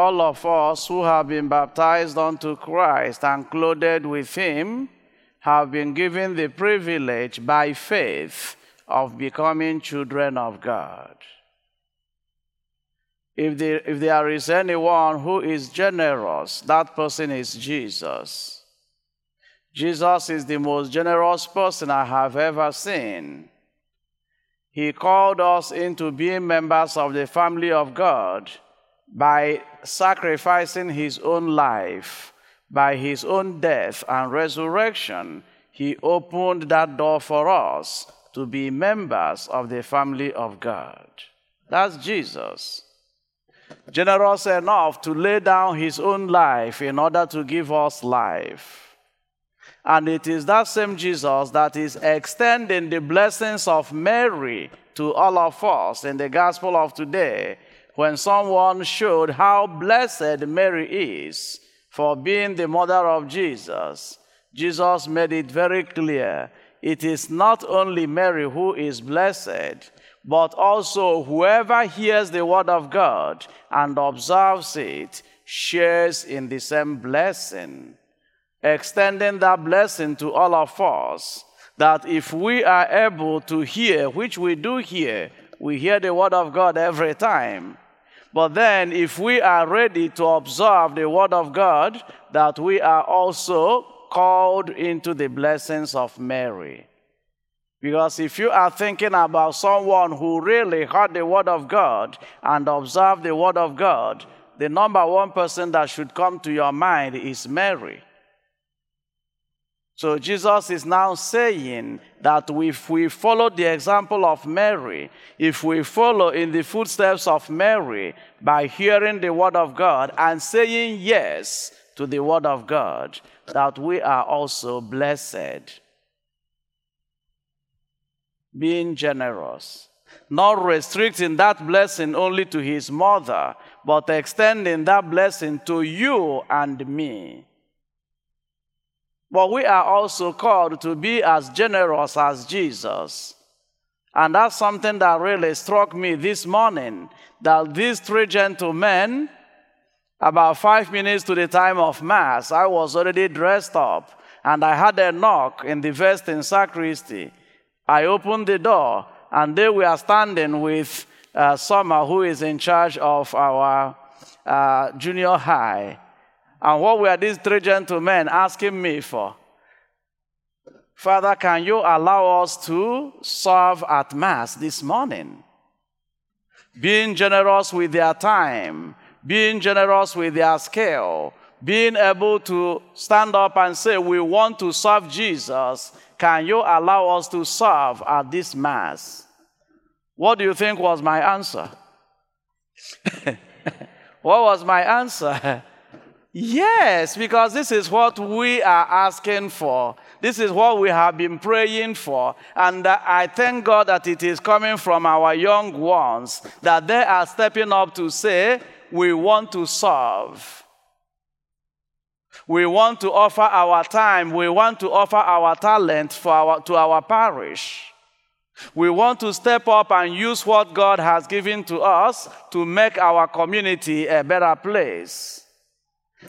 all of us who have been baptized unto Christ and clothed with him have been given the privilege by faith of becoming children of God. If there, if there is anyone who is generous, that person is Jesus. Jesus is the most generous person I have ever seen. He called us into being members of the family of God by sacrificing his own life, by his own death and resurrection. He opened that door for us to be members of the family of God. That's Jesus. Generous enough to lay down his own life in order to give us life. And it is that same Jesus that is extending the blessings of Mary to all of us in the gospel of today when someone showed how blessed Mary is for being the mother of Jesus. Jesus made it very clear it is not only Mary who is blessed, but also whoever hears the word of God and observes it shares in the same blessing extending that blessing to all of us that if we are able to hear, which we do hear, we hear the word of God every time. But then, if we are ready to observe the word of God, that we are also called into the blessings of Mary. Because if you are thinking about someone who really heard the word of God and observed the word of God, the number one person that should come to your mind is Mary. So Jesus is now saying that if we follow the example of Mary, if we follow in the footsteps of Mary by hearing the word of God and saying yes to the word of God, that we are also blessed. Being generous, not restricting that blessing only to his mother, but extending that blessing to you and me. But we are also called to be as generous as Jesus. And that's something that really struck me this morning that these three gentlemen, about five minutes to the time of Mass, I was already dressed up and I had a knock in the Western sacristy. I opened the door and they were standing with uh, Summer, who is in charge of our uh, junior high. And what were these three gentlemen asking me for? Father, can you allow us to serve at Mass this morning? Being generous with their time, being generous with their skill, being able to stand up and say, We want to serve Jesus. Can you allow us to serve at this Mass? What do you think was my answer? what was my answer? Yes, because this is what we are asking for. This is what we have been praying for. And uh, I thank God that it is coming from our young ones, that they are stepping up to say, We want to serve. We want to offer our time. We want to offer our talent for our, to our parish. We want to step up and use what God has given to us to make our community a better place.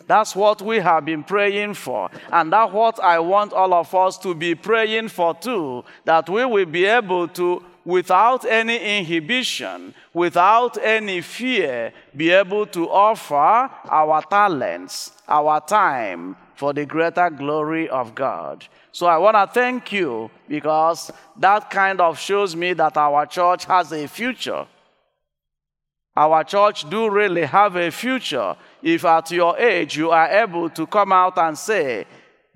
That's what we have been praying for. And that's what I want all of us to be praying for too. That we will be able to, without any inhibition, without any fear, be able to offer our talents, our time for the greater glory of God. So I want to thank you because that kind of shows me that our church has a future. Our church do really have a future if at your age you are able to come out and say,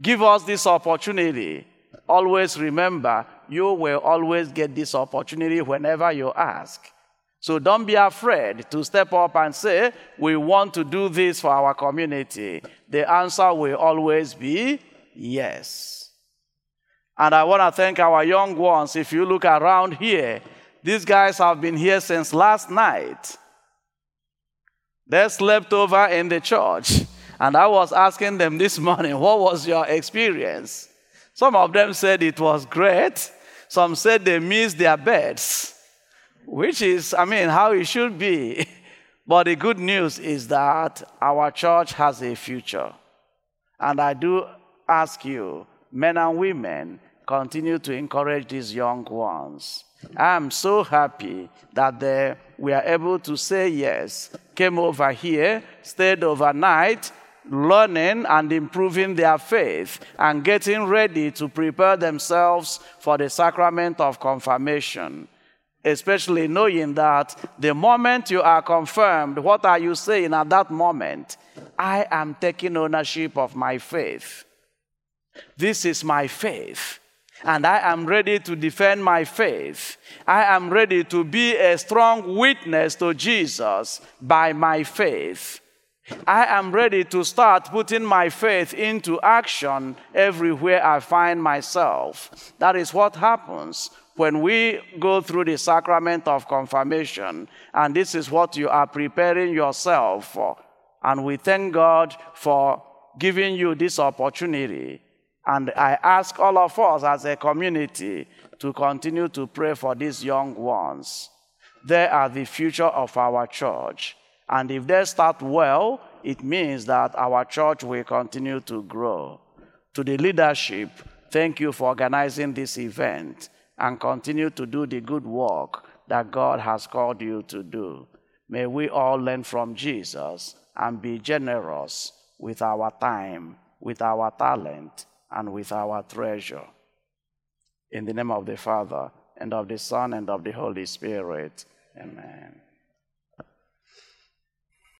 Give us this opportunity. Always remember, you will always get this opportunity whenever you ask. So don't be afraid to step up and say, We want to do this for our community. The answer will always be yes. And I want to thank our young ones. If you look around here, these guys have been here since last night. They slept over in the church. And I was asking them this morning, what was your experience? Some of them said it was great. Some said they missed their beds, which is, I mean, how it should be. But the good news is that our church has a future. And I do ask you, men and women, continue to encourage these young ones. I am so happy that they were able to say yes, came over here, stayed overnight, learning and improving their faith, and getting ready to prepare themselves for the sacrament of confirmation. Especially knowing that the moment you are confirmed, what are you saying at that moment? I am taking ownership of my faith. This is my faith and I am ready to defend my faith. I am ready to be a strong witness to Jesus by my faith. I am ready to start putting my faith into action everywhere I find myself. That is what happens when we go through the sacrament of confirmation, and this is what you are preparing yourself for. And we thank God for giving you this opportunity and I ask all of us as a community to continue to pray for these young ones. They are the future of our church. And if they start well, it means that our church will continue to grow. To the leadership, thank you for organizing this event and continue to do the good work that God has called you to do. May we all learn from Jesus and be generous with our time, with our talent, and with our treasure. In the name of the Father, and of the Son, and of the Holy Spirit. Amen.